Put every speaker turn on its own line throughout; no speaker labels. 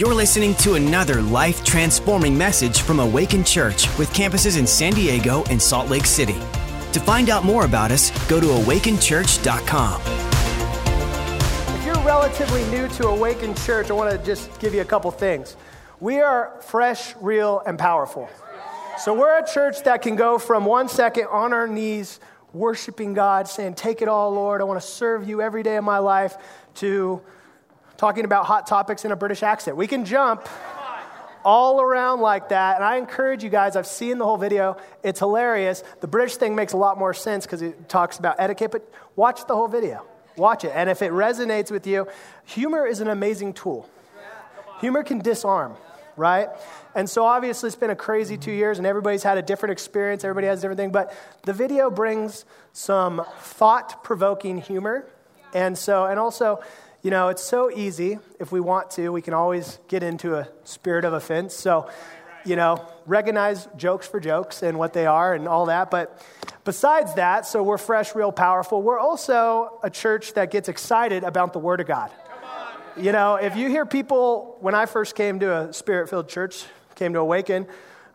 You're listening to another life transforming message from Awaken Church with campuses in San Diego and Salt Lake City. To find out more about us, go to awakenchurch.com.
If you're relatively new to Awaken Church, I want to just give you a couple things. We are fresh, real, and powerful. So we're a church that can go from one second on our knees, worshiping God, saying, Take it all, Lord. I want to serve you every day of my life, to talking about hot topics in a British accent. We can jump all around like that. And I encourage you guys, I've seen the whole video. It's hilarious. The British thing makes a lot more sense because it talks about etiquette, but watch the whole video. Watch it. And if it resonates with you, humor is an amazing tool. Humor can disarm, right? And so obviously it's been a crazy two years and everybody's had a different experience. Everybody has a different thing. But the video brings some thought provoking humor. And so, and also, you know, it's so easy if we want to, we can always get into a spirit of offense. So, you know, recognize jokes for jokes and what they are and all that. But besides that, so we're fresh, real, powerful. We're also a church that gets excited about the Word of God. You know, if you hear people, when I first came to a spirit filled church, came to Awaken,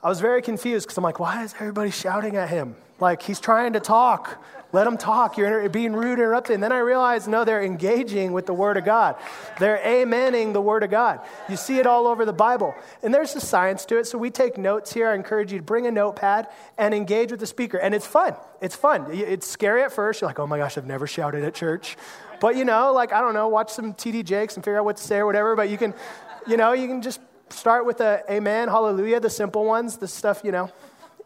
I was very confused because I'm like, why is everybody shouting at him? Like, he's trying to talk. Let them talk. You're being rude, interrupting. And then I realized, no, they're engaging with the Word of God. They're amening the Word of God. You see it all over the Bible. And there's a science to it. So we take notes here. I encourage you to bring a notepad and engage with the speaker. And it's fun. It's fun. It's scary at first. You're like, oh my gosh, I've never shouted at church. But you know, like, I don't know, watch some TD Jakes and figure out what to say or whatever. But you can, you know, you can just start with a amen, hallelujah, the simple ones, the stuff, you know,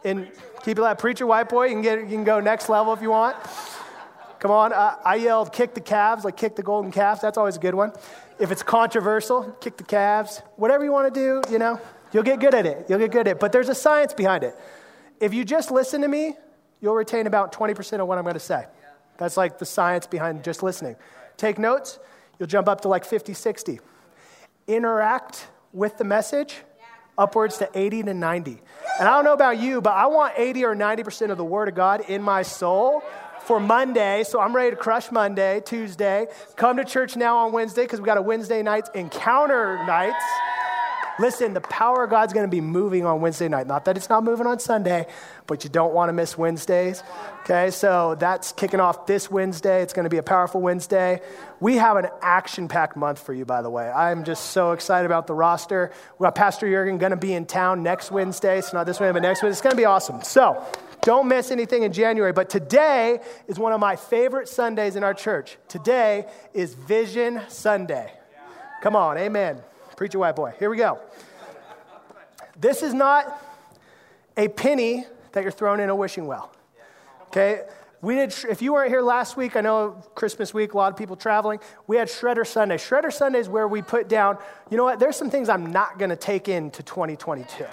and keep it like preacher white boy. You can, get, you can go next level if you want. Come on. Uh, I yelled, kick the calves, like kick the golden calves. That's always a good one. If it's controversial, kick the calves. Whatever you want to do, you know, you'll get good at it. You'll get good at it. But there's a science behind it. If you just listen to me, you'll retain about 20% of what I'm going to say. That's like the science behind just listening. Take notes, you'll jump up to like 50, 60. Interact with the message, upwards to 80 to 90. And I don't know about you, but I want 80 or 90% of the Word of God in my soul for Monday. So I'm ready to crush Monday, Tuesday. Come to church now on Wednesday because we got a Wednesday nights encounter nights. Listen, the power of God's going to be moving on Wednesday night. Not that it's not moving on Sunday, but you don't want to miss Wednesdays. Okay, so that's kicking off this Wednesday. It's going to be a powerful Wednesday. We have an action packed month for you, by the way. I'm just so excited about the roster. We got Pastor Jurgen going to be in town next Wednesday. So not this Wednesday, but next Wednesday. It's going to be awesome. So don't miss anything in January. But today is one of my favorite Sundays in our church. Today is Vision Sunday. Come on, amen. Preach a white boy. Here we go. This is not a penny that you're throwing in a wishing well. Okay? We did, if you weren't here last week, I know Christmas week, a lot of people traveling. We had Shredder Sunday. Shredder Sunday is where we put down, you know what, there's some things I'm not going to take into 2022.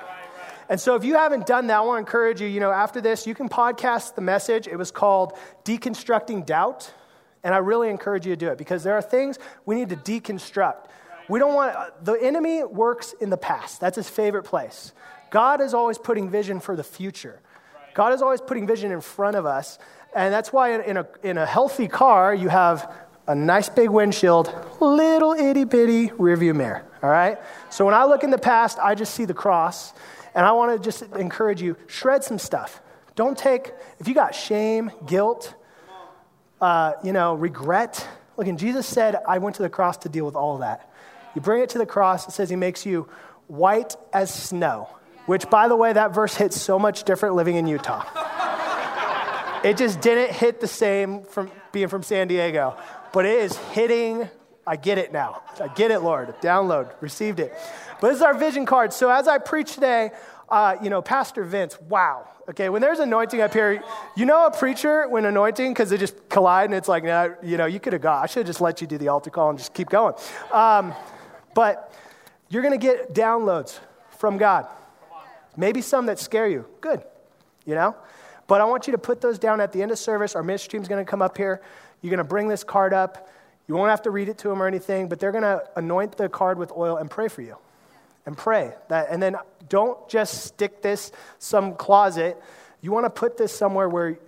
And so if you haven't done that, I want to encourage you, you know, after this, you can podcast the message. It was called Deconstructing Doubt. And I really encourage you to do it because there are things we need to deconstruct. We don't want, the enemy works in the past. That's his favorite place. God is always putting vision for the future. God is always putting vision in front of us. And that's why in, a, in a healthy car, you have a nice big windshield, little itty bitty rearview mirror. All right? So when I look in the past, I just see the cross. And I want to just encourage you shred some stuff. Don't take, if you got shame, guilt, uh, you know, regret. Look, and Jesus said, I went to the cross to deal with all that. You bring it to the cross, it says he makes you white as snow, which, by the way, that verse hits so much different living in Utah. it just didn't hit the same from being from San Diego, but it is hitting. I get it now. I get it, Lord. Download, received it. But this is our vision card. So as I preach today, uh, you know, Pastor Vince, wow. Okay, when there's anointing up here, you know a preacher when anointing, because they just collide and it's like, nah, you know, you could have got, I should have just let you do the altar call and just keep going. Um, but you're going to get downloads from God. Maybe some that scare you. Good, you know? But I want you to put those down at the end of service. Our ministry team's going to come up here. You're going to bring this card up. You won't have to read it to them or anything, but they're going to anoint the card with oil and pray for you. And pray that. And then don't just stick this some closet. You want to put this somewhere where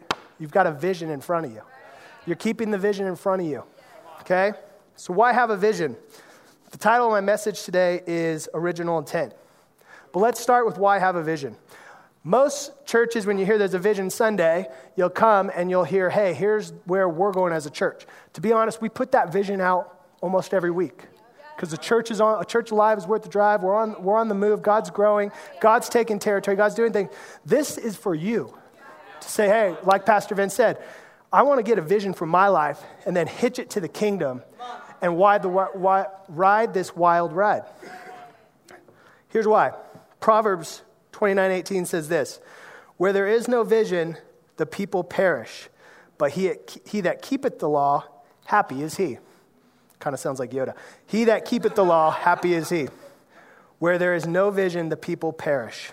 you've got a vision in front of you. You're keeping the vision in front of you. Okay? So why have a vision? The title of my message today is Original Intent. But let's start with why have a vision. Most churches, when you hear there's a vision Sunday, you'll come and you'll hear, hey, here's where we're going as a church. To be honest, we put that vision out almost every week because the church is on a church alive is worth the drive we're on, we're on the move god's growing god's taking territory god's doing things this is for you to say hey like pastor vince said i want to get a vision for my life and then hitch it to the kingdom and why the, ride this wild ride here's why proverbs 29:18 says this where there is no vision the people perish but he, he that keepeth the law happy is he Kind of sounds like Yoda. He that keepeth the law, happy is he. Where there is no vision, the people perish.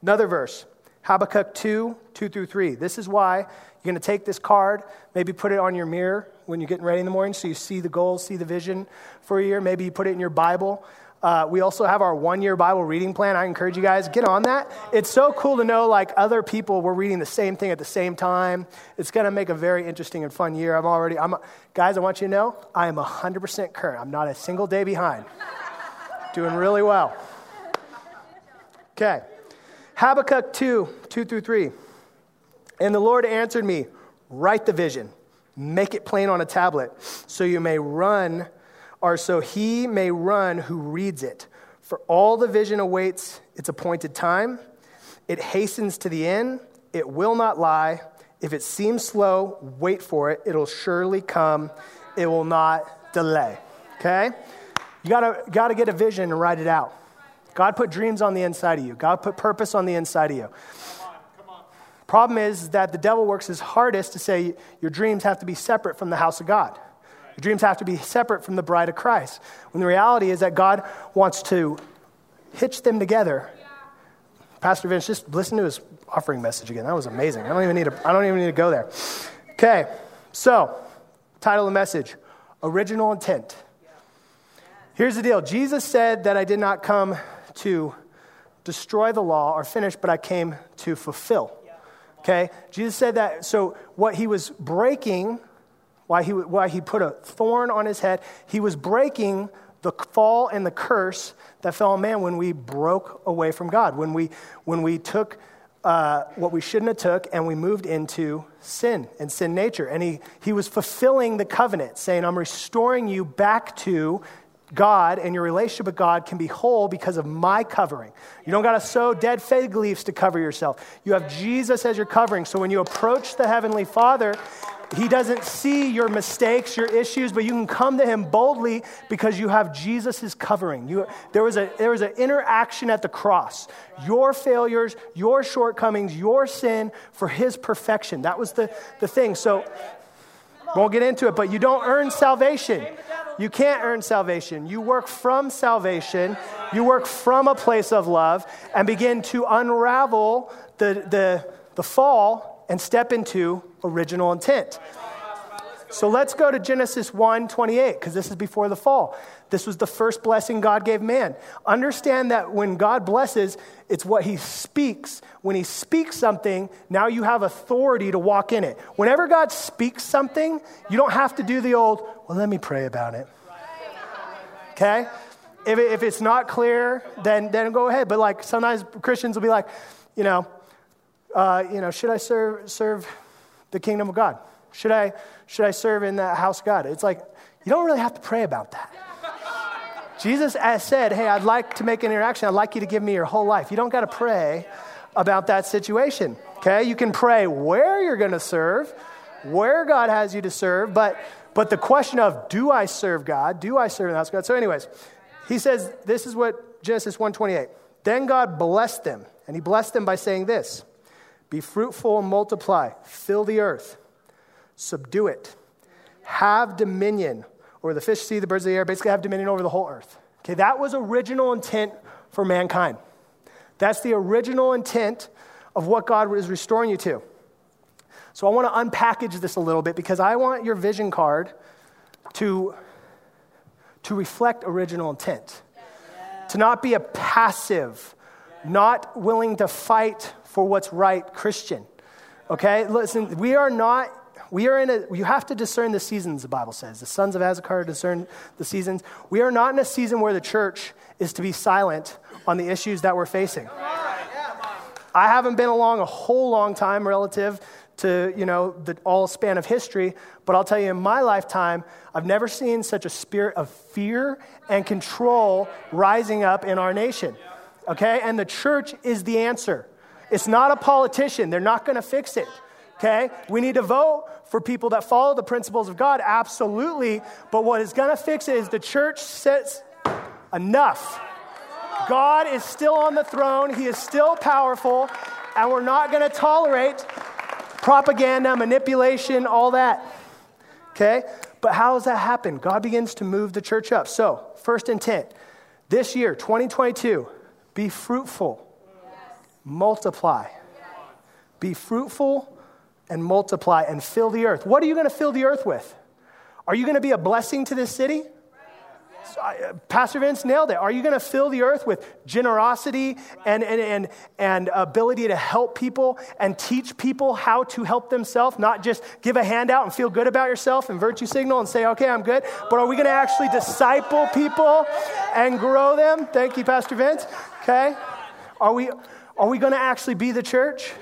Another verse, Habakkuk 2, 2 through 3. This is why you're going to take this card, maybe put it on your mirror when you're getting ready in the morning so you see the goals, see the vision for a year. Maybe you put it in your Bible. Uh, we also have our one year Bible reading plan. I encourage you guys, get on that. It's so cool to know like other people were reading the same thing at the same time. It's going to make a very interesting and fun year. I'm already, I'm, guys, I want you to know I am 100% current. I'm not a single day behind. Doing really well. Okay. Habakkuk 2, 2 through 3. And the Lord answered me, Write the vision, make it plain on a tablet, so you may run or so he may run who reads it. For all the vision awaits its appointed time. It hastens to the end. It will not lie. If it seems slow, wait for it. It'll surely come. It will not delay. Okay? You gotta, gotta get a vision and write it out. God put dreams on the inside of you, God put purpose on the inside of you. Problem is that the devil works his hardest to say your dreams have to be separate from the house of God. Your dreams have to be separate from the bride of Christ. When the reality is that God wants to hitch them together. Pastor Vince, just listen to his offering message again. That was amazing. I don't even need to, I don't even need to go there. Okay, so, title of the message Original Intent. Here's the deal Jesus said that I did not come to destroy the law or finish, but I came to fulfill. Okay? Jesus said that. So, what he was breaking why he, why he put a thorn on his head. He was breaking the fall and the curse that fell on man when we broke away from God, when we, when we took uh, what we shouldn't have took and we moved into sin and sin nature. And he, he was fulfilling the covenant, saying, I'm restoring you back to God and your relationship with God can be whole because of my covering. You don't got to sow dead fig leaves to cover yourself. You have Jesus as your covering. So when you approach the Heavenly Father, he doesn't see your mistakes, your issues, but you can come to Him boldly because you have Jesus' covering. You, there, was a, there was an interaction at the cross. Your failures, your shortcomings, your sin for His perfection. That was the, the thing. So, won't get into it, but you don't earn salvation. You can't earn salvation. You work from salvation, you work from a place of love, and begin to unravel the, the, the fall and step into original intent. So let's go to Genesis 1 28, because this is before the fall. This was the first blessing God gave man. Understand that when God blesses, it's what he speaks. When he speaks something, now you have authority to walk in it. Whenever God speaks something, you don't have to do the old, well, let me pray about it. Okay? If, it, if it's not clear, then, then go ahead. But like sometimes Christians will be like, you know, uh, you know, should I serve, serve the kingdom of God? Should I, should I serve in the house of God? It's like, you don't really have to pray about that. Jesus said, Hey, I'd like to make an interaction. I'd like you to give me your whole life. You don't got to pray about that situation. Okay? You can pray where you're going to serve, where God has you to serve, but, but the question of do I serve God? Do I serve in the house of God? So, anyways, he says, This is what Genesis 128. Then God blessed them, and he blessed them by saying this be fruitful and multiply, fill the earth, subdue it, have dominion over the fish, sea, the birds of the air, basically have dominion over the whole earth. Okay, that was original intent for mankind. That's the original intent of what God is restoring you to. So I want to unpackage this a little bit because I want your vision card to, to reflect original intent. To not be a passive, not willing to fight for what's right Christian. Okay? Listen, we are not We are in a, you have to discern the seasons, the Bible says. The sons of Issachar discern the seasons. We are not in a season where the church is to be silent on the issues that we're facing. I haven't been along a whole long time relative to, you know, the all span of history, but I'll tell you in my lifetime, I've never seen such a spirit of fear and control rising up in our nation. Okay? And the church is the answer. It's not a politician. They're not going to fix it. Okay? We need to vote for people that follow the principles of God, absolutely. But what is going to fix it is the church says enough. God is still on the throne, He is still powerful, and we're not going to tolerate propaganda, manipulation, all that. Okay? But how does that happen? God begins to move the church up. So, first intent this year, 2022, be fruitful, multiply. Be fruitful and multiply and fill the earth. What are you going to fill the earth with? Are you going to be a blessing to this city? Uh, Pastor Vince nailed it. Are you going to fill the earth with generosity and, and, and, and ability to help people and teach people how to help themselves? Not just give a handout and feel good about yourself and virtue signal and say, okay, I'm good. But are we going to actually disciple people and grow them? Thank you, Pastor Vince. Okay. Are we, are we going to actually be the church?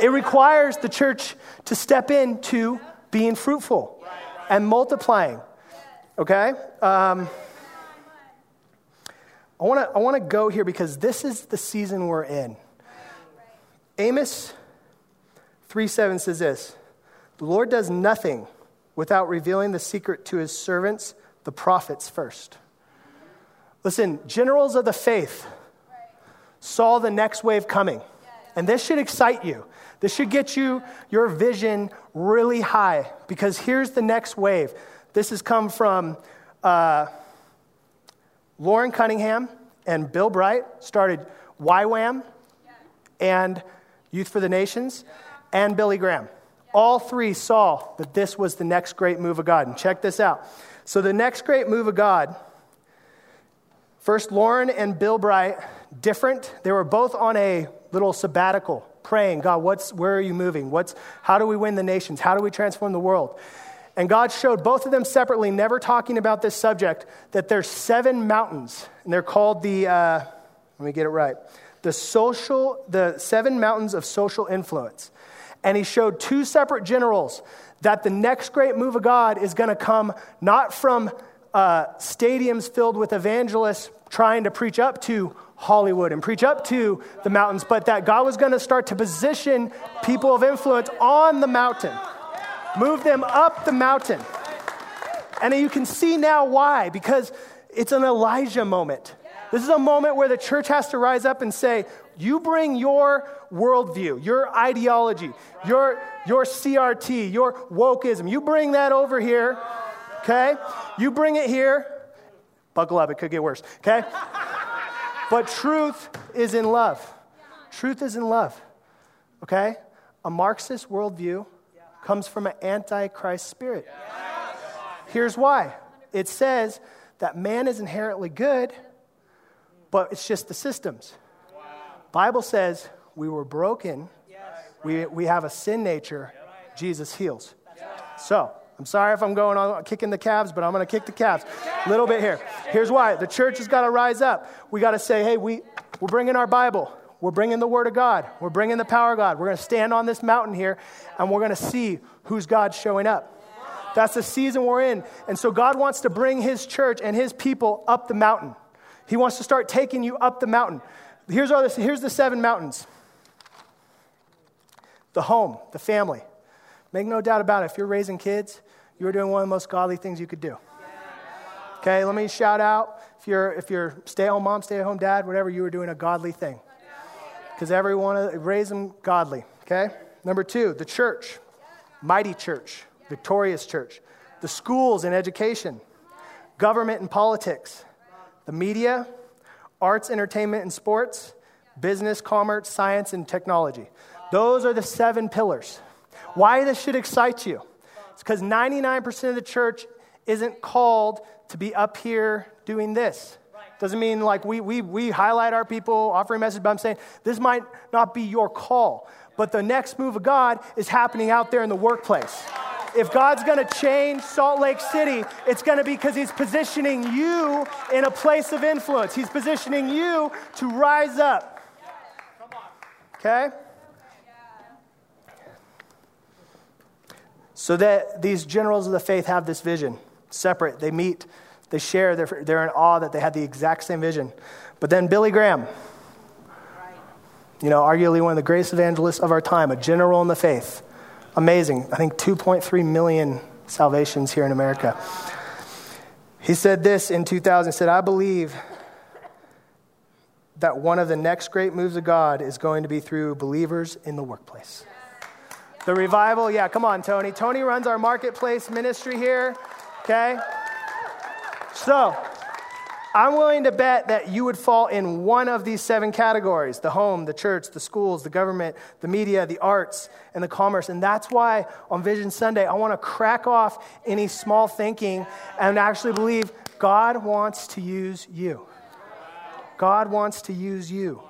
It requires the church to step into being fruitful and multiplying. Okay? Um, I want to I wanna go here because this is the season we're in. Amos 3 7 says this The Lord does nothing without revealing the secret to his servants, the prophets, first. Listen, generals of the faith saw the next wave coming. And this should excite you. This should get you your vision really high because here's the next wave. This has come from uh, Loren Cunningham and Bill Bright started YWAM and Youth for the Nations and Billy Graham. All three saw that this was the next great move of God. And check this out. So, the next great move of God, first Loren and Bill Bright, different. They were both on a little sabbatical, praying, God, what's, where are you moving? What's, how do we win the nations? How do we transform the world? And God showed both of them separately, never talking about this subject, that there's seven mountains, and they're called the, uh, let me get it right, the social, the seven mountains of social influence. And he showed two separate generals that the next great move of God is going to come not from uh, stadiums filled with evangelists trying to preach up to Hollywood and preach up to the mountains, but that God was going to start to position people of influence on the mountain. Move them up the mountain. And you can see now why, because it's an Elijah moment. This is a moment where the church has to rise up and say, You bring your worldview, your ideology, your, your CRT, your wokeism. You bring that over here, okay? You bring it here. Buckle up, it could get worse, okay? but truth is in love. Truth is in love, okay? A Marxist worldview comes from an antichrist spirit. Here's why it says that man is inherently good, but it's just the systems. Bible says we were broken, we, we have a sin nature, Jesus heals. So, I'm sorry if I'm going on kicking the calves, but I'm going to kick the calves a little bit here. Here's why the church has got to rise up. We got to say, hey, we, we're bringing our Bible. We're bringing the Word of God. We're bringing the power of God. We're going to stand on this mountain here and we're going to see who's God showing up. That's the season we're in. And so God wants to bring His church and His people up the mountain. He wants to start taking you up the mountain. Here's, here's the seven mountains the home, the family. Make no doubt about it, if you're raising kids, you're doing one of the most godly things you could do. Okay, let me shout out if you're if you're stay at home mom, stay at home dad, whatever, you were doing a godly thing because everyone raise them godly. Okay? Number two, the church, mighty church, victorious church, the schools and education, government and politics, the media, arts, entertainment, and sports, business, commerce, science, and technology. Those are the seven pillars. Why this should excite you? It's because 99% of the church isn't called to be up here doing this. Doesn't mean like we, we, we highlight our people, offering message, but I'm saying this might not be your call. But the next move of God is happening out there in the workplace. If God's to change Salt Lake City, it's to be because He's positioning you in a place of influence. He's positioning you to rise up. Okay? So that these generals of the faith have this vision separate. They meet, they share, they're, they're in awe that they had the exact same vision. But then Billy Graham, you know, arguably one of the greatest evangelists of our time, a general in the faith. Amazing. I think 2.3 million salvations here in America. He said this in 2000. He said, I believe that one of the next great moves of God is going to be through believers in the workplace. The revival, yeah, come on, Tony. Tony runs our marketplace ministry here, okay? So, I'm willing to bet that you would fall in one of these seven categories the home, the church, the schools, the government, the media, the arts, and the commerce. And that's why on Vision Sunday, I want to crack off any small thinking and actually believe God wants to use you. God wants to use you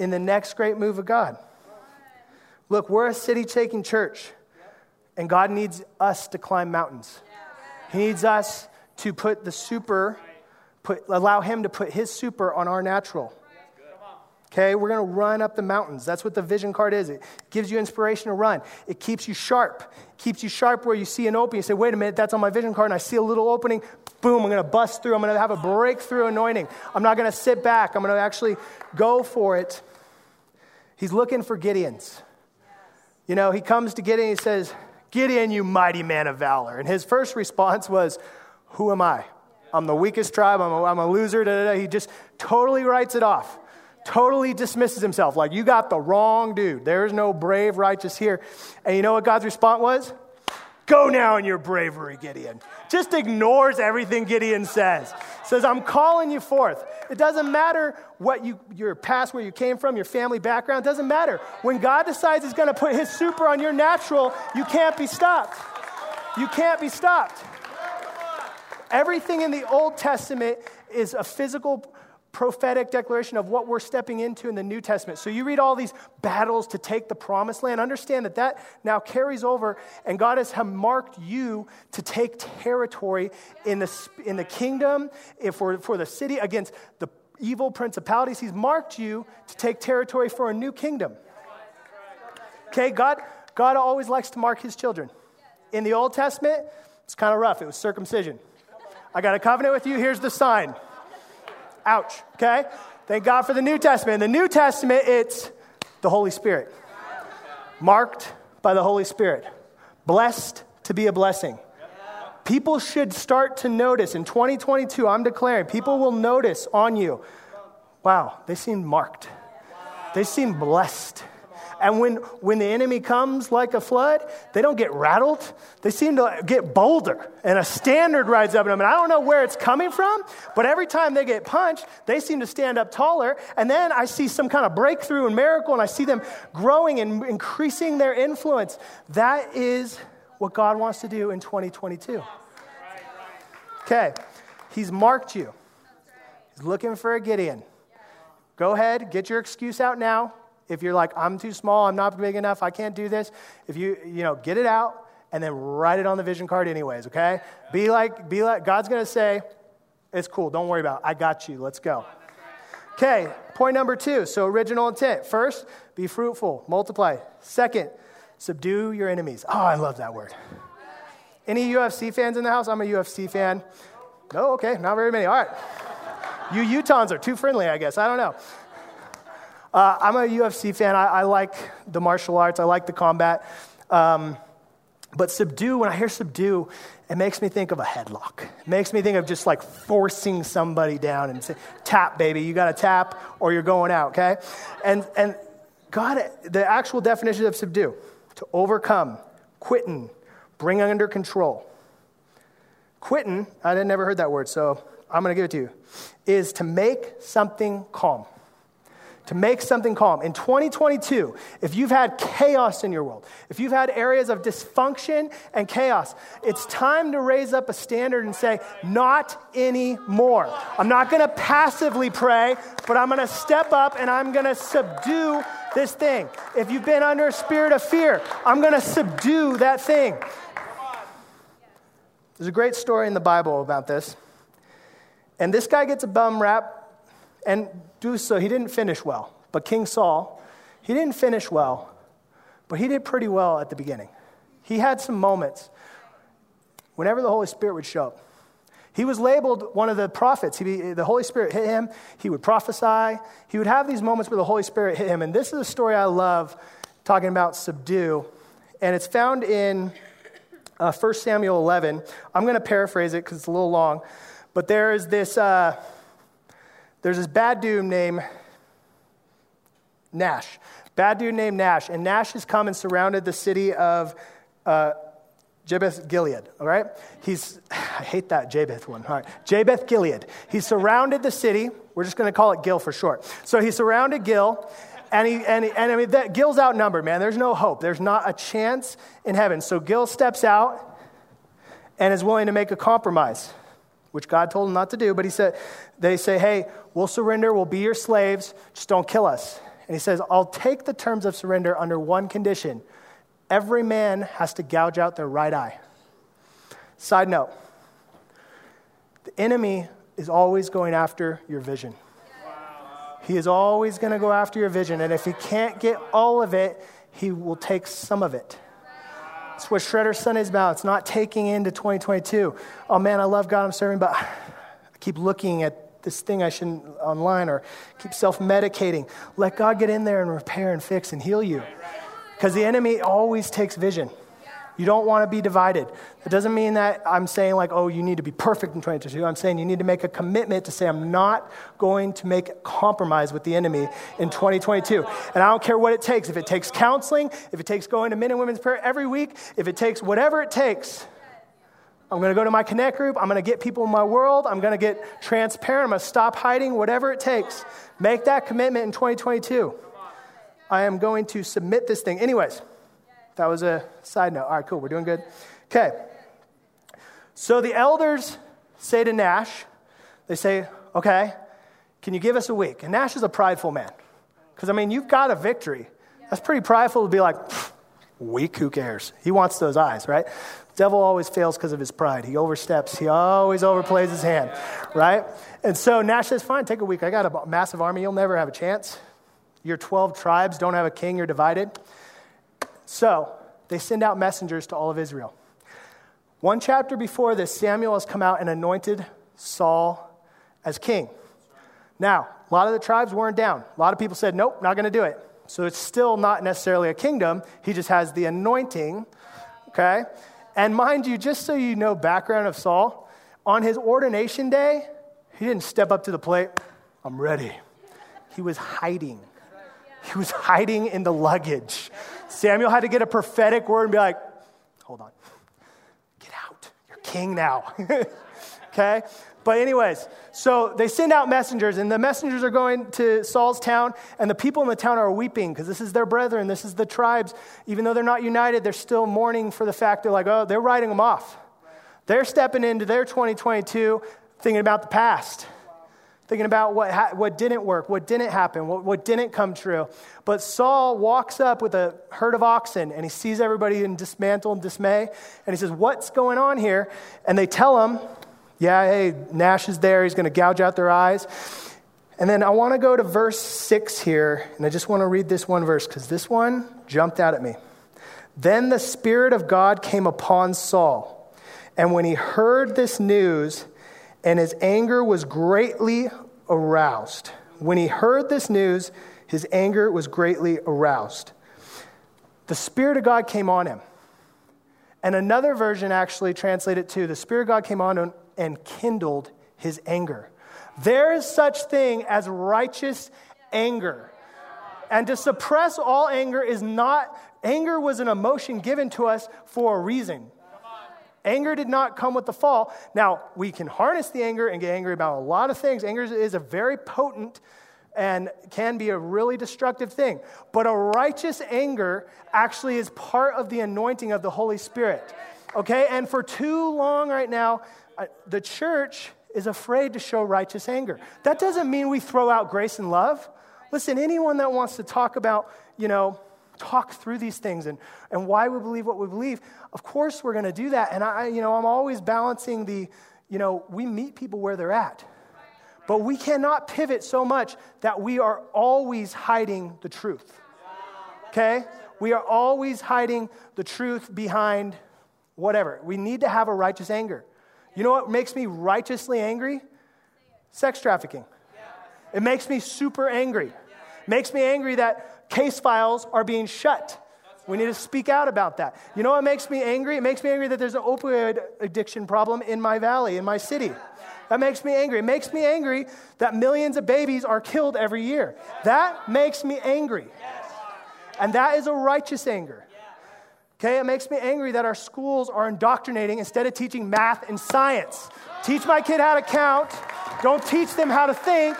in the next great move of God. Look, we're a city taking church, and God needs us to climb mountains. He needs us to put the super put, allow Him to put His super on our natural. Okay, we're to run up the mountains. That's what the vision card is. It gives you inspiration to run. It keeps you sharp. It Keeps you sharp where you see an opening. You say, wait a minute, that's on my vision card, and I see a little opening. Boom, I'm to bust through. I'm to have a breakthrough anointing. I'm not to sit back. I'm to actually go for it. He's looking for Gideons. You know, he comes to Gideon, he says, Gideon, you mighty man of valor. And his first response was, Who am I? I'm the weakest tribe. I'm a, I'm a loser. Da, da, da. He just totally writes it off, totally dismisses himself. Like, you got the wrong dude. There's no brave, righteous here. And you know what God's response was? Go now in your bravery, Gideon. Just ignores everything Gideon says. Says, I'm calling you forth. It doesn't matter what you, your past, where you came from, your family background, doesn't matter. When God decides He's going to put His super on your natural, you can't be stopped. You can't be stopped. Everything in the Old Testament is a physical prophetic declaration of what we're stepping into in the New Testament. So you read all these battles to take the promised land. Understand that that now carries over, and God has marked you to take territory in the, in the kingdom, eh, for, for the city against the evil principalities. He's marked you to take territory for a new kingdom. Okay, God, God always likes to mark his children. In the Old Testament, it's kind of rough. It was circumcision. I got a covenant with you. Here's the sign. Ouch. Okay? Thank God for the New Testament. In the New Testament, it's the Holy Spirit. Marked by the Holy Spirit. Blessed to be a blessing. People should start to notice. In 2022, I'm declaring, people will notice on you wow, they seem marked. They seem blessed. And when, when the enemy comes like a flood, they don't get rattled. They seem to get bolder. And a standard rides up in them. And I don't know where it's coming from, but every time they get punched, they seem to stand up taller. And then I see some kind of breakthrough and miracle, and I see them growing and increasing their influence. That is what God wants to do in 2022. Okay, He's marked you. He's looking for a Gideon. Go ahead, get your excuse out now. If you're like, I'm too small, I'm not big enough, I can't do this, if you, you know, get it out and then write it on the vision card anyways, okay? Be like, be like, God's gonna say, it's cool, don't worry about it. I got you, let's go. Okay, point number two. So, original intent. First, be fruitful, multiply. Second, subdue your enemies. Oh, I love that word. Any UFC fans in the house? I'm a UFC fan. No, okay, not very many. All right. You Utahns are too friendly, I guess. I don't know. Uh, I'm a UFC fan. I, I, like the martial arts, I like the combat. Um, but subdue, when I hear subdue, it makes me think of a headlock. It makes me think of just like forcing somebody down and say, tap, baby, you got to tap or you're going out, okay? And, and God, the actual definition of subdue to overcome, quitten, bring under control. Quitten, I never heard that word, so I'm going to give it to you, is to make something calm to make something calm. In 2022, if you've had chaos in your world, if you've had areas of dysfunction and chaos, it's time to raise up a standard and say, not anymore. I'm not to passively pray, but I'm to step up and I'm to subdue this thing. If you've been under a spirit of fear, I'm to subdue that thing. There's a great story in the Bible about this. And this guy gets a bum rap, and do so, he didn't finish well. But King Saul, he didn't finish well, but he did pretty well at the beginning. He had some moments whenever the Holy Spirit would show up. He was labeled one of the prophets. He, the Holy Spirit hit him. He would prophesy. He would have these moments where the Holy Spirit hit him. And this is a story I love talking about subdue. And it's found in uh, 1 Samuel 11. I'm going to paraphrase it because it's a little long. But there is this, uh, there's this bad dude named Nash. Bad dude named Nash. And Nash has come and surrounded the city of uh, Jabesh Gilead, all right? He's, I hate that Jabesh one. All right, Jabesh Gilead. He surrounded the city. We're just going to call it Gil for short. So he surrounded Gil, and, he, and, and I mean, that, Gil's outnumbered, man. There's no hope. There's not a chance in heaven. So Gil steps out and is willing to make a compromise, which God told him not to do. But he said, they say, hey, we'll surrender. We'll be your slaves. Just don't kill us. And he says, I'll take the terms of surrender under one condition every man has to gouge out their right eye. Side note the enemy is always going after your vision. He is always going to go after your vision. And if he can't get all of it, he will take some of it. That's what Shredder Sunday is about. It's not taking into 2022. Oh man, I love God, I'm serving, but I keep looking at this thing I shouldn't online or keep self medicating. Let God get in there and repair and fix and heal you. Because the enemy always takes vision. You don't want to be divided. It doesn't mean that I'm saying, like, oh, you need to be perfect in 2022. I'm saying you need to make a commitment to say, I'm not going to make compromise with the enemy in 2022. And I don't care what it takes. If it takes counseling, if it takes going to men and women's prayer every week, if it takes whatever it takes, I'm going to go to my connect group. I'm going to get people in my world. I'm going to get transparent. I'm going to stop hiding, whatever it takes. Make that commitment in 2022. I am going to submit this thing. Anyways, that was a side note. All right, cool. We're doing good. Okay. So the elders say to Nash, they say, okay, can you give us a week? And Nash is a prideful man. Because, I mean, you've got a victory. That's pretty prideful to be like, weak, who cares? He wants those eyes, right? Devil always fails because of his pride. He oversteps. He always overplays his hand, right? And so Nash says, fine, take a week. I got a massive army. You'll never have a chance. Your 12 tribes don't have a king, you're divided. So they send out messengers to all of Israel. One chapter before this, Samuel has come out and anointed Saul as king. Now, a lot of the tribes weren't down. A lot of people said, nope, not going to do it. So it's still not necessarily a kingdom. He just has the anointing, okay? And mind you, just so you know background of Saul, on his ordination day, he didn't step up to the plate, I'm ready. He was hiding. He was hiding in the luggage. Samuel had to get a prophetic word and be like, hold on, get out. You're king now. okay? But, anyways, so they send out messengers, and the messengers are going to Saul's town, and the people in the town are weeping because this is their brethren, this is the tribes. Even though they're not united, they're still mourning for the fact they're like, oh, they're writing them off. They're stepping into their 2022 thinking about the past thinking about what, ha- what didn't work, what didn't happen, what, what didn't come true. But Saul walks up with a herd of oxen and he sees everybody in dismantle and dismay. And he says, What's going on here? And they tell him, Yeah, hey, Nash is there. He's going to gouge out their eyes. And then I want to go to verse 6 here, and I just want to read this one verse because this one jumped out at me. Then the Spirit of God came upon Saul, and when he heard this news, and his anger was greatly aroused. When he heard this news, his anger was greatly aroused. The Spirit of God came on him. And another version actually translated to the Spirit of God came on and kindled his anger. There is such thing as righteous anger. And to suppress all anger is not, anger was an emotion given to us for a reason. Anger did not come with the fall. Now, we can harness the anger and get angry about a lot of things. Anger is a very potent and can be a really destructive thing. But a righteous anger actually is part of the anointing of the Holy Spirit. Okay? And for too long right now, the church is afraid to show righteous anger. That doesn't mean we throw out grace and love. Listen, anyone that wants to talk about, you know, talk through these things and, and why we believe what we believe, of course we're going to do that. And I, you know, I'm always balancing the, you know, we meet people where they're at. But we cannot pivot so much that we are always hiding the truth. Okay? We are always hiding the truth behind whatever. We need to have a righteous anger. You know what makes me righteously angry? Sex trafficking. It makes me super angry. Makes me angry that case files are being shut. We need to speak out about that. You know what makes me angry? It makes me angry that there's an opioid addiction problem in my valley, in my city. That makes me angry. It makes me angry that millions of babies are killed every year. That makes me angry. And that is a righteous anger. Okay, it makes me angry that our schools are indoctrinating instead of teaching math and science. Teach my kid how to count, don't teach them how to think.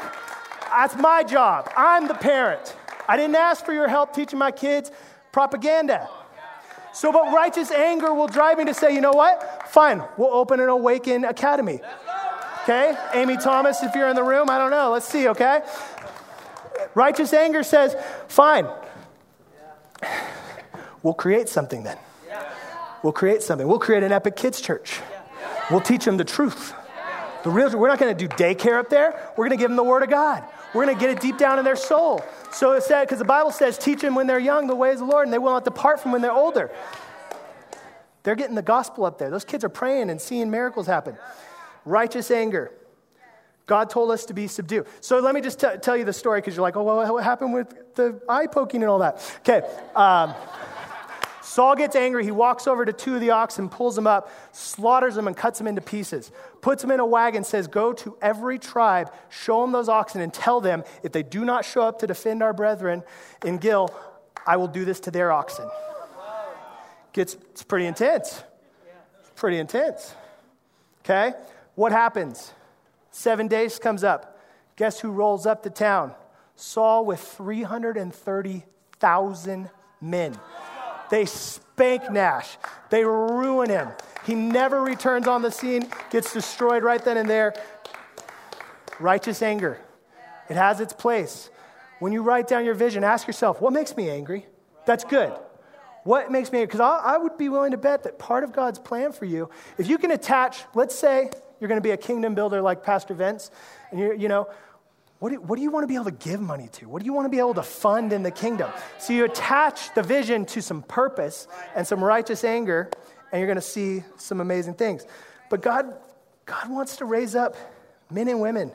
That's my job. I'm the parent. I didn't ask for your help teaching my kids propaganda. So, but righteous anger will drive me to say, you know what? Fine, we'll open an Awaken Academy. Okay? Amy Thomas, if you're in the room, I don't know. Let's see, okay? Righteous anger says, fine, we'll create something then. We'll create something. We'll create an epic kids church. We'll teach them the truth. The real, we're not going to do daycare up there. We're going to give them the Word of God. We're going to get it deep down in their soul. So it said, because the Bible says, teach them when they're young the ways of the Lord, and they will not depart from when they're older. They're getting the gospel up there. Those kids are praying and seeing miracles happen. Righteous anger. God told us to be subdued. So let me just t- tell you the story because you're like, oh, well, what happened with the eye poking and all that? Okay. Um, Saul gets angry. He walks over to two of the oxen, pulls them up, slaughters them, and cuts them into pieces. Puts them in a wagon, says, Go to every tribe, show them those oxen, and tell them if they do not show up to defend our brethren in Gil, I will do this to their oxen. Gets, it's pretty intense. It's pretty intense. Okay? What happens? Seven days comes up. Guess who rolls up to town? Saul with 330,000 men. They spank Nash, they ruin him. He never returns on the scene, gets destroyed right then and there. Righteous anger. It has its place. When you write down your vision, ask yourself, what makes me angry? That's good. What makes me, angry? because I, I would be willing to bet that part of God's plan for you, if you can attach, let's say you're going to be a kingdom builder like Pastor Vince, and you're, you know, what do, what do you want to be able to give money to? What do you want to be able to fund in the kingdom? So you attach the vision to some purpose and some righteous anger, and you're going to see some amazing things. But God, God wants to raise up men and women,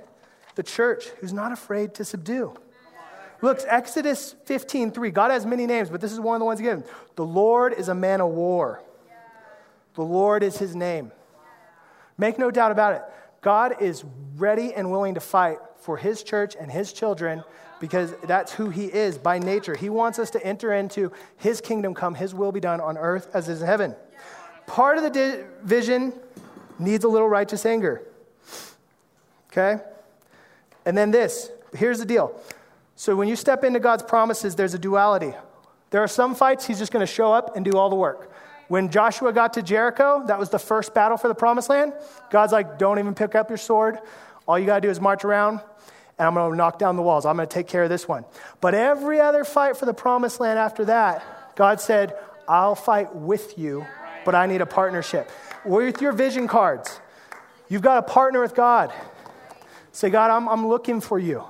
the church, who's not afraid to subdue. Look, Exodus 15, 3. God has many names, but this is one of the ones gave. The Lord is a man of war. The Lord is his name. Make no doubt about it. God is ready and willing to fight for his church and his children because that's who he is by nature. He wants us to enter into his kingdom come, his will be done on earth as is in heaven. Part of the vision needs a little righteous anger. Okay? And then this here's the deal so when you step into God's promises, there's a duality. There are some fights he's just going to show up and do all the work. When Joshua got to Jericho, that was the first battle for the promised land. God's like, don't even pick up your sword. All you got to do is march around, and I'm going to knock down the walls. I'm going to take care of this one. But every other fight for the promised land after that, God said, I'll fight with you, but I need a partnership. With your vision cards, you've got to partner with God. Say, God, I'm, I'm looking for you.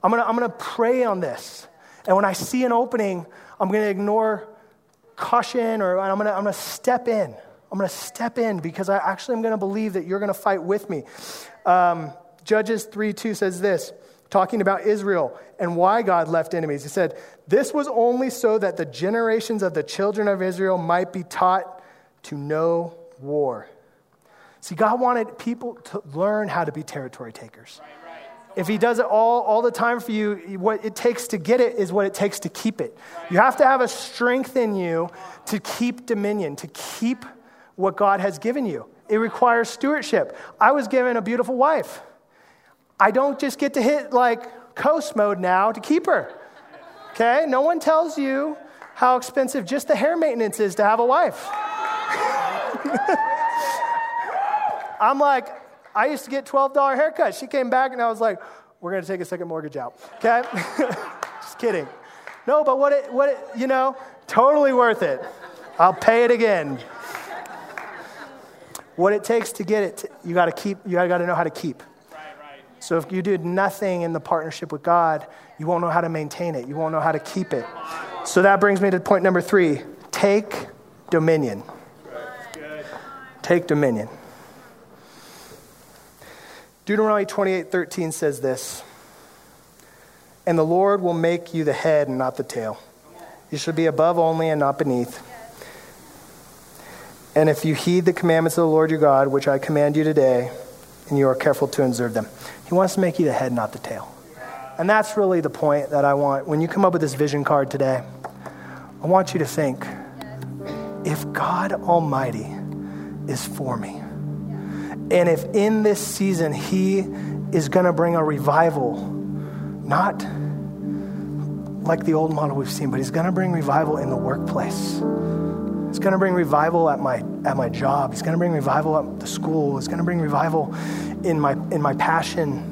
I'm gonna, I'm gonna pray on this. And when I see an opening, I'm gonna ignore caution or I'm gonna, I'm gonna step in. I'm gonna step in because I actually am gonna believe that you're gonna fight with me. Um, Judges 3 2 says this, talking about Israel and why God left enemies. He said, This was only so that the generations of the children of Israel might be taught to know war. See, God wanted people to learn how to be territory takers. Right. If he does it all, all the time for you, what it takes to get it is what it takes to keep it. You have to have a strength in you to keep dominion, to keep what God has given you. It requires stewardship. I was given a beautiful wife. I don't just get to hit like coast mode now to keep her. Okay? No one tells you how expensive just the hair maintenance is to have a wife. I'm like, I used to get $12 haircuts. She came back and I was like, we're going to take a second mortgage out. Okay? Just kidding. No, but what it, what it, you know, totally worth it. I'll pay it again. What it takes to get it, you got to keep, you got to know how to keep. So if you do nothing in the partnership with God, you won't know how to maintain it. You won't know how to keep it. So that brings me to point number three take dominion. Take dominion. Deuteronomy 28 13 says this And the Lord will make you the head and not the tail. You shall be above only and not beneath. And if you heed the commandments of the Lord your God, which I command you today, and you are careful to observe them, He wants to make you the head, not the tail. And that's really the point that I want. When you come up with this vision card today, I want you to think if God Almighty is for me, and if in this season He is going to bring a revival, not like the old model we've seen, but He's going to bring revival in the workplace. He's going to bring revival at my, at my job. He's going to bring revival at the school. He's going to bring revival in my, in my passion.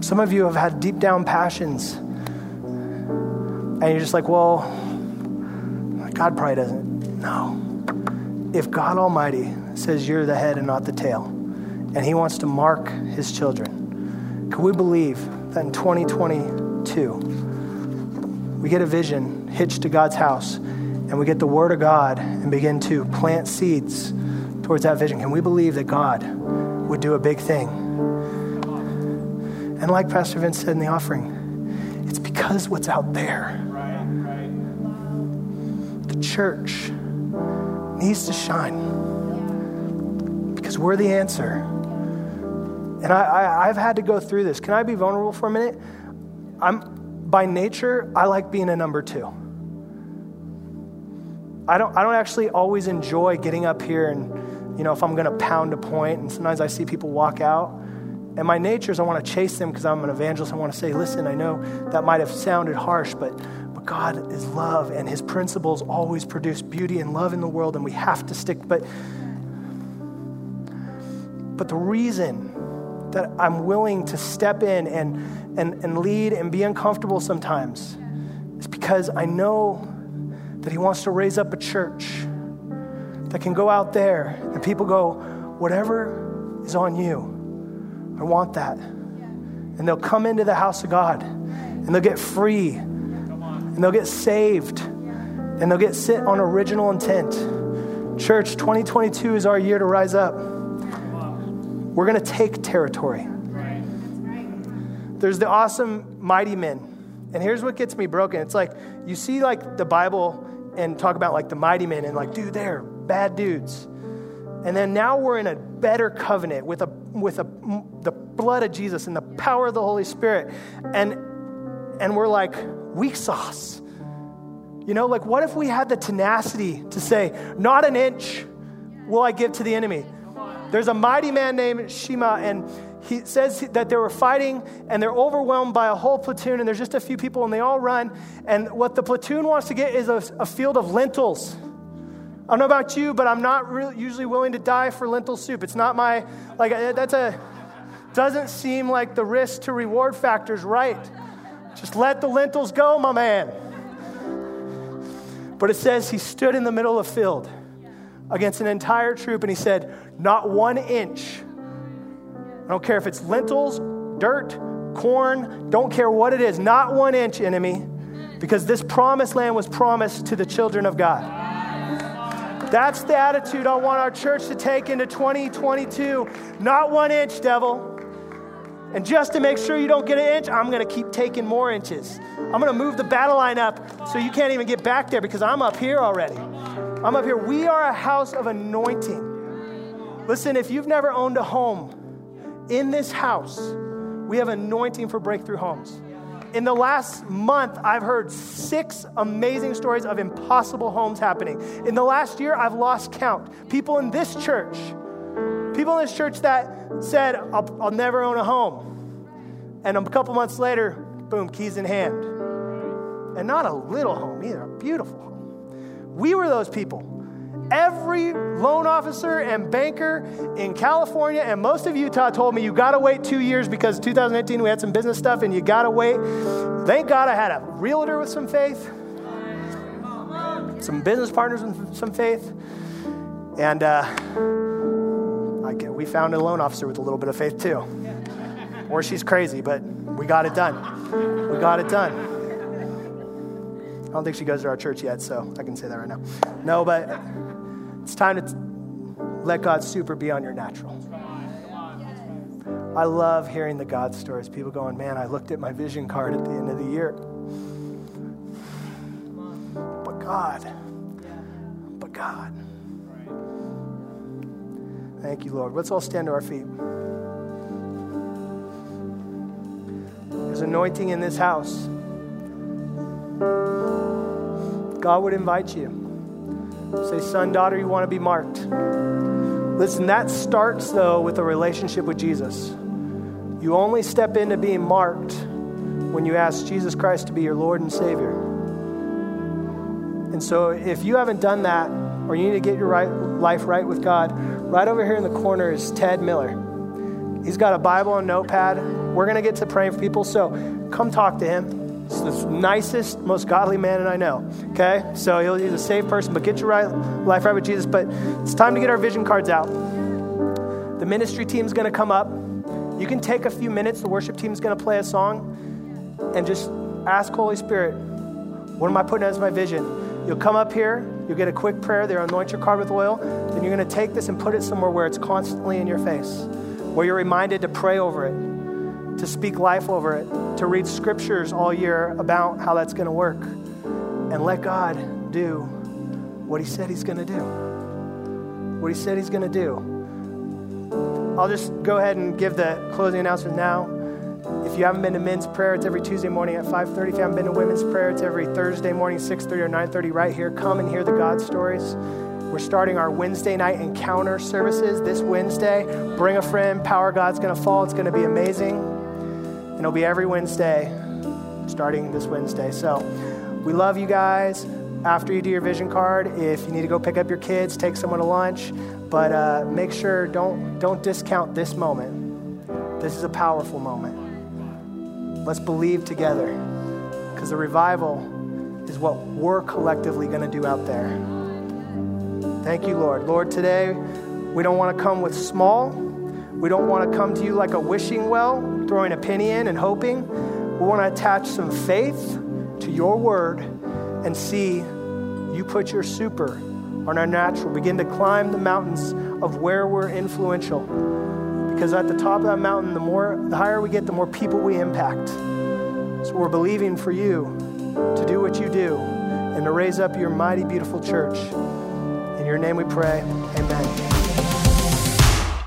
Some of you have had deep down passions. And you're just like, well, God probably doesn't. No. If God Almighty says you're the head and not the tail, and He wants to mark His children, can we believe that in 2022, we get a vision hitched to God's house and we get the Word of God and begin to plant seeds towards that vision, can we believe that God would do a big thing? And like Pastor Vince said in the offering, it's because what's out there. The church needs to shine because we're the answer. And I, have had to go through this. Can I be vulnerable for a minute? I'm by nature, I like being a number two. I don't, I don't actually always enjoy getting up here and, you know, if I'm going to pound a point, and sometimes I see people walk out. And my nature is I want to chase them because I'm an evangelist. I want to say, listen, I know that might have sounded harsh, but, but God is love, and his principles always produce beauty and love in the world, and we have to stick. But, but the reason that I'm willing to step in and, and, and lead and be uncomfortable sometimes is because I know that He wants to raise up a church that can go out there and people go, whatever is on you, I want that. And they'll come into the house of God and they'll get free and they'll get saved and they'll get sit on original intent. Church, 2022 is our year to rise up. We're going to take territory. There's the awesome mighty men. And here's what gets me broken. It's like you see like the Bible and talk about like the mighty men and like, dude, they're bad dudes. And then now we're in a better covenant with, a, with a, the blood of Jesus and the power of the Holy Spirit. And, and we're like weak sauce. You know, like what if we had the tenacity to say, not an inch will I give to the enemy? There's a mighty man named Shammah, and he says that they were fighting and they're overwhelmed by a whole platoon and there's just a few people and they all run. And what the platoon wants to get is a, a field of lentils. I don't know about you but i'm not really usually willing to die for lentil soup. It's not my like uh, that's a doesn't seem like the risk to reward factors right. Just let the lentils go my man. But it says he stood in the middle of field against an entire troop and he said not one inch I don't care if it's lentils, dirt, corn, don't care what it is, not one inch, enemy, because this promised land was promised to the children of God. That's the attitude I want our church to take into 2022. Not one inch, devil. And just to make sure you don't get an inch, I'm going to keep taking more inches. I'm going to move the battle line up so you can't even get back there because I'm up here already. I'm up here. We are a house of anointing. Listen, if you've never owned a home, in this house, we have anointing for breakthrough homes. In the last month, I've heard six amazing stories of impossible homes happening. In the last year, I've lost count. People in this church, people in this church that said, I'll, I'll never own a home. And a couple months later, boom, keys in hand. And not a little home either, a beautiful home. We were those people. Every loan officer and banker in California and most of Utah told me you got to wait two years because 2018 we had some business stuff and you got to wait. Thank God I had a realtor with some faith, some business partners with some faith, and uh, I we found a loan officer with a little bit of faith too. Or she's crazy, but we got it done. We got it done. I don't think she goes to our church yet, so I can say that right now. No, but it's time to let God's super be on your natural. I love hearing the God stories. People going, man, I looked at my vision card at the end of the year. But God, but God. Thank you, Lord. Let's all stand to our feet. There's anointing in this house. God would invite you. Say, son, daughter, you want to be marked. Listen, that starts, though, with a relationship with Jesus. You only step into being marked when you ask Jesus Christ to be your Lord and Savior. And so, if you haven't done that, or you need to get your right, life right with God, right over here in the corner is Ted Miller. He's got a Bible and notepad. We're going to get to praying for people, so come talk to him. He's the nicest, most godly man I know. Okay? So he's a safe person, but get your right, life right with Jesus. But it's time to get our vision cards out. The ministry team's going to come up. You can take a few minutes. The worship team's going to play a song and just ask Holy Spirit, what am I putting as my vision? You'll come up here, you'll get a quick prayer, they'll anoint your card with oil, then you're going to take this and put it somewhere where it's constantly in your face, where you're reminded to pray over it, to speak life over it, to read scriptures all year about how that's going to work, and let God do what He said He's going to do. What He said He's going to do. I'll just go ahead and give the closing announcement now. If you haven't been to men's prayer, it's every Tuesday morning at 5:30. If you haven't been to women's prayer, it's every Thursday morning, 6:30 or 9:30, right here. Come and hear the God stories. We're starting our Wednesday night encounter services this Wednesday. Bring a friend. Power God's going to fall. It's going to be amazing. And it'll be every Wednesday, starting this Wednesday. So we love you guys. After you do your vision card, if you need to go pick up your kids, take someone to lunch, but uh, make sure don't don't discount this moment. This is a powerful moment. Let's believe together, because the revival is what we're collectively going to do out there. Thank you, Lord. Lord, today we don't want to come with small. We don't want to come to you like a wishing well, throwing a penny in and hoping. We want to attach some faith to your word and see you put your super on our natural. Begin to climb the mountains of where we're influential. Because at the top of that mountain, the more the higher we get, the more people we impact. So we're believing for you to do what you do and to raise up your mighty, beautiful church. In your name we pray. Amen.